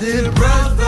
little brother.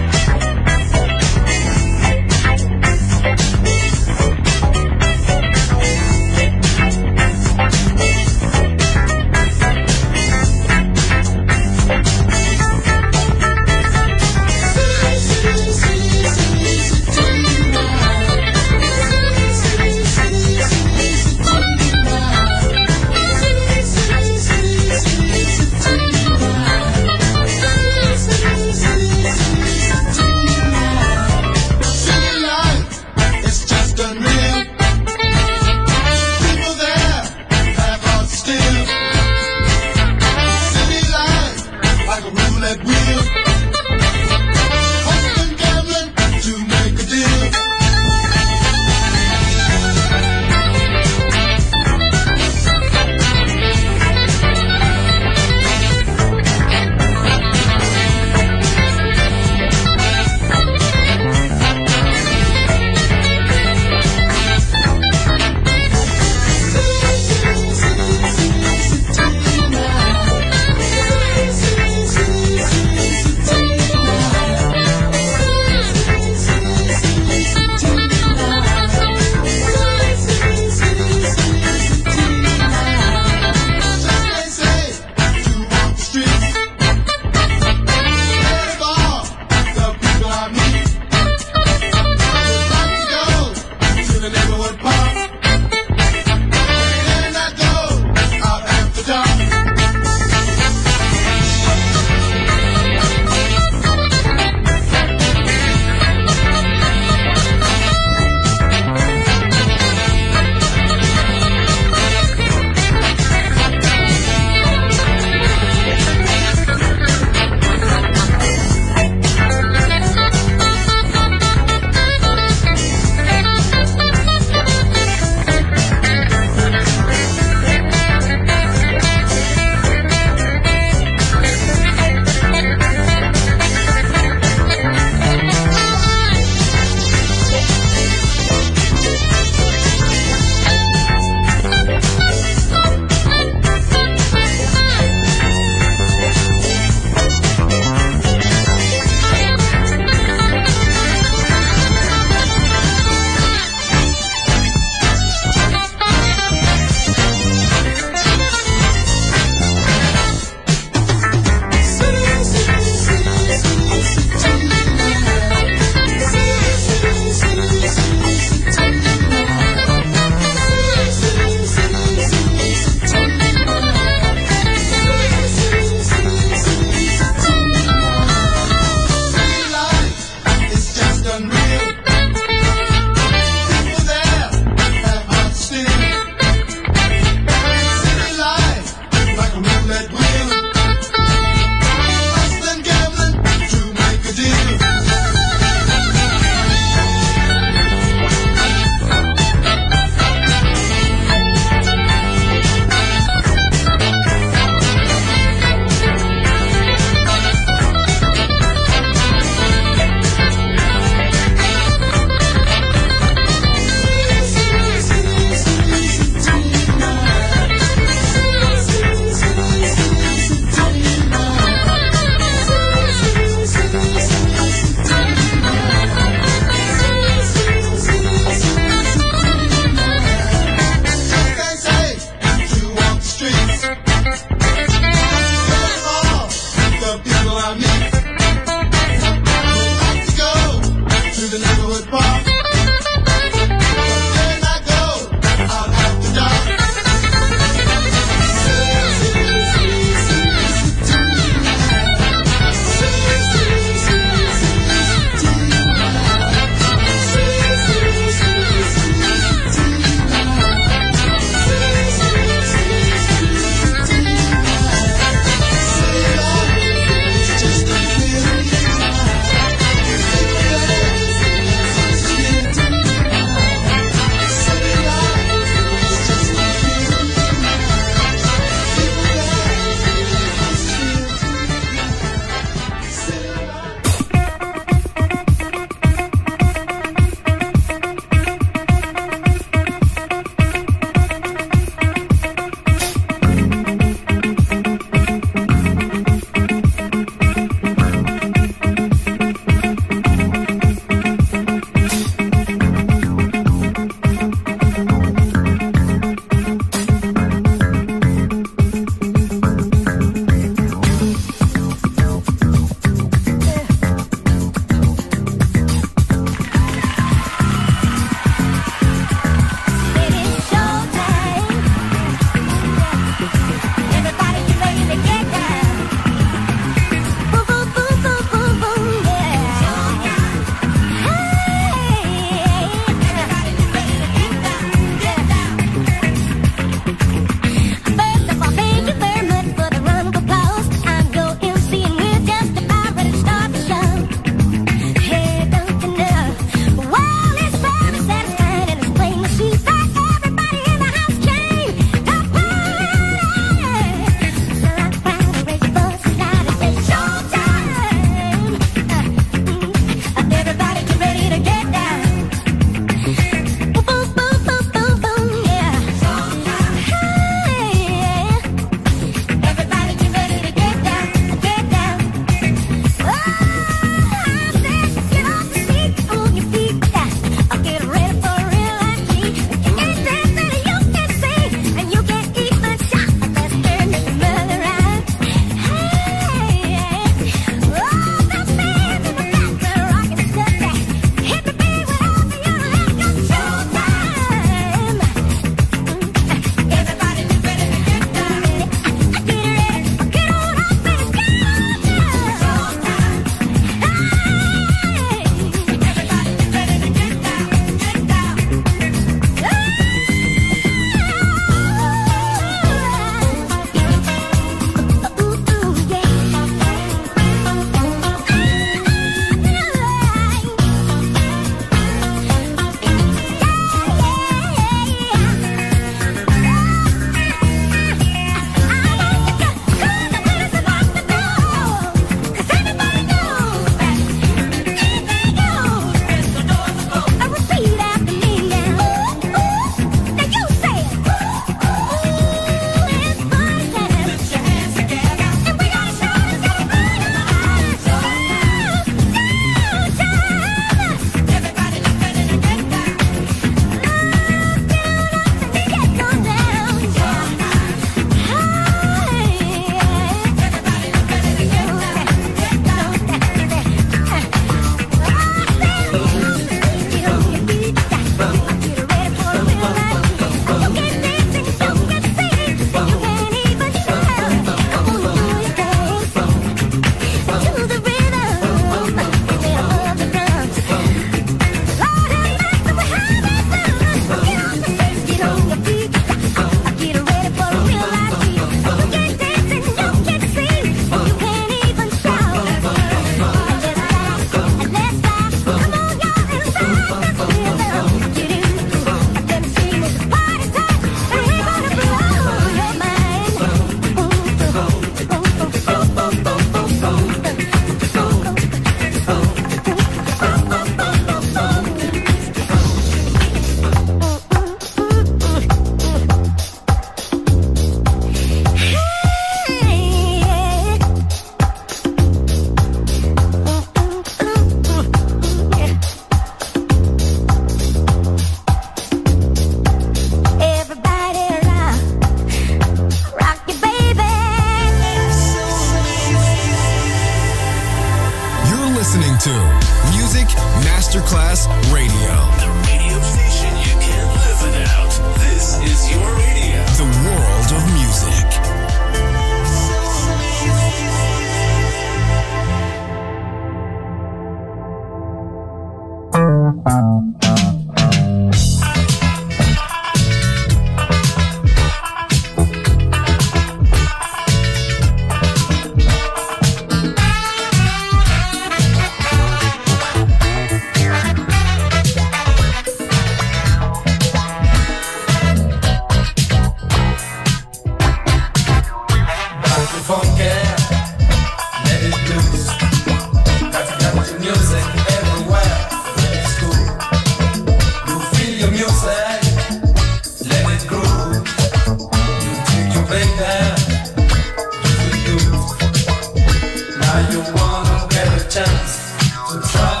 wanna get a chance to try.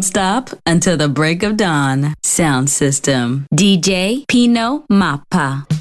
nonstop until the break of dawn. Sound system. DJ Pino Mappa.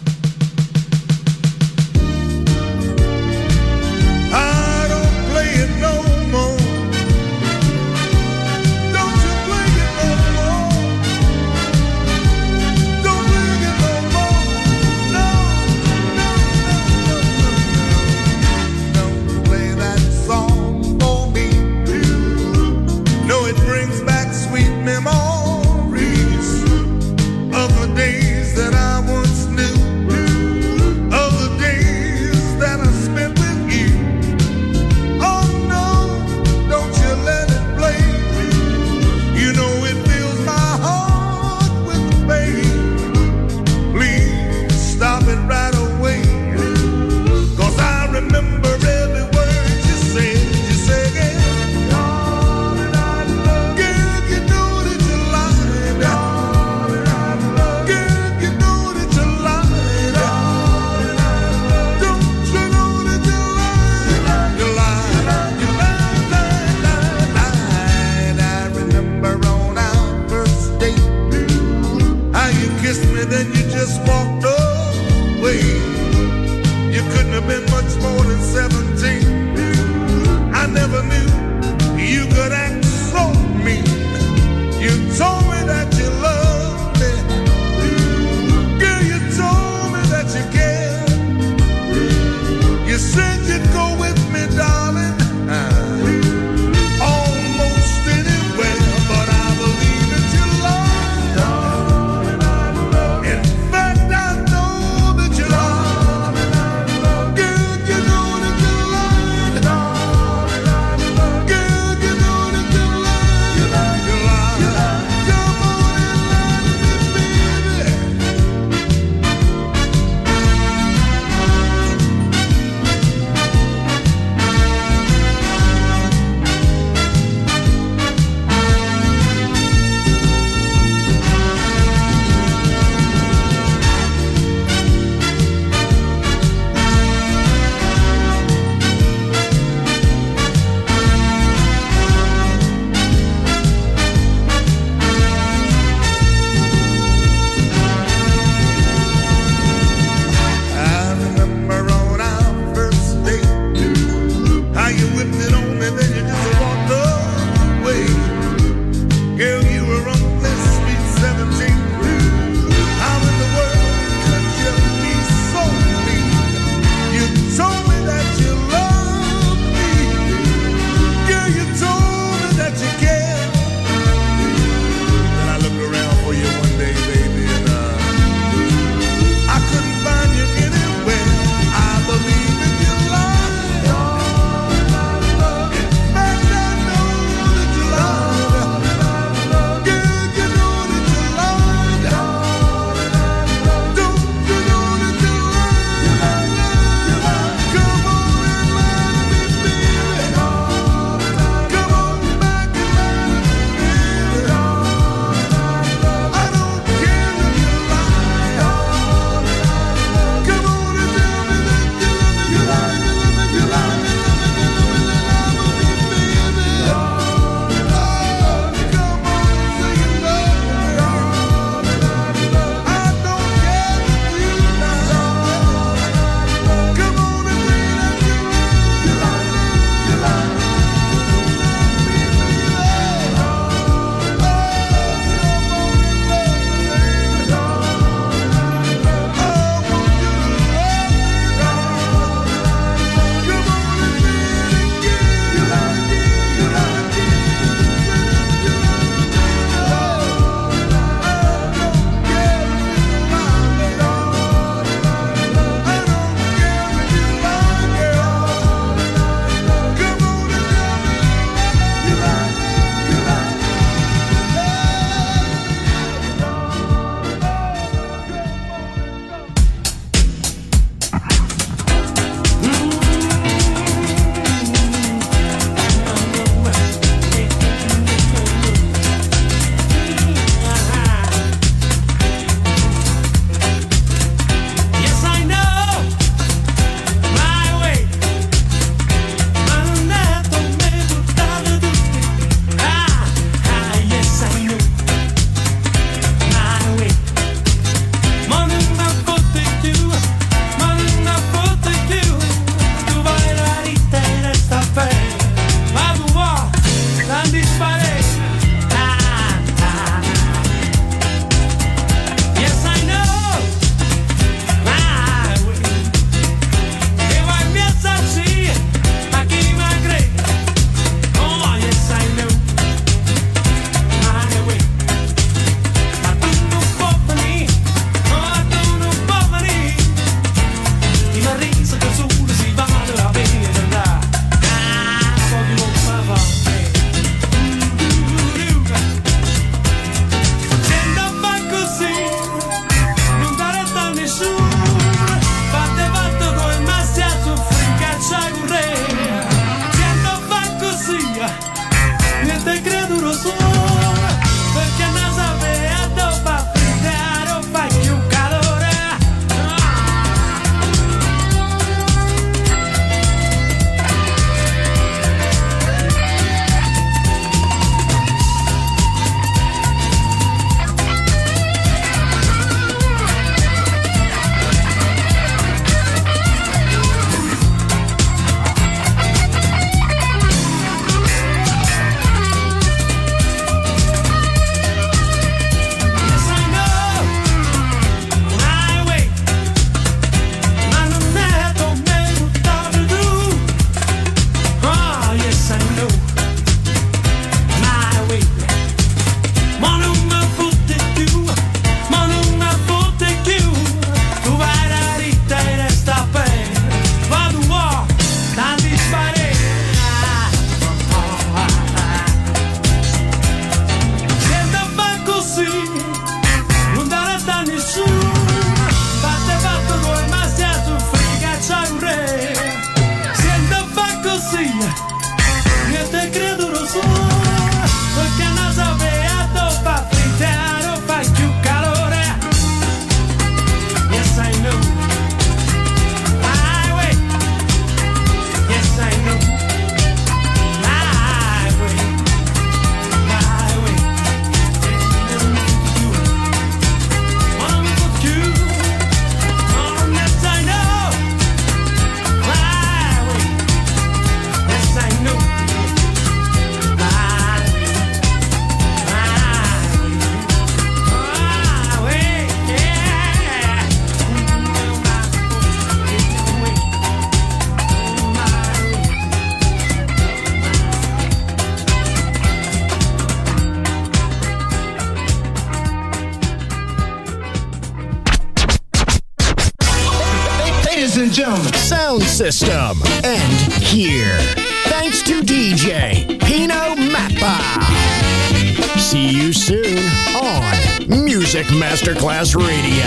Masterclass Radio.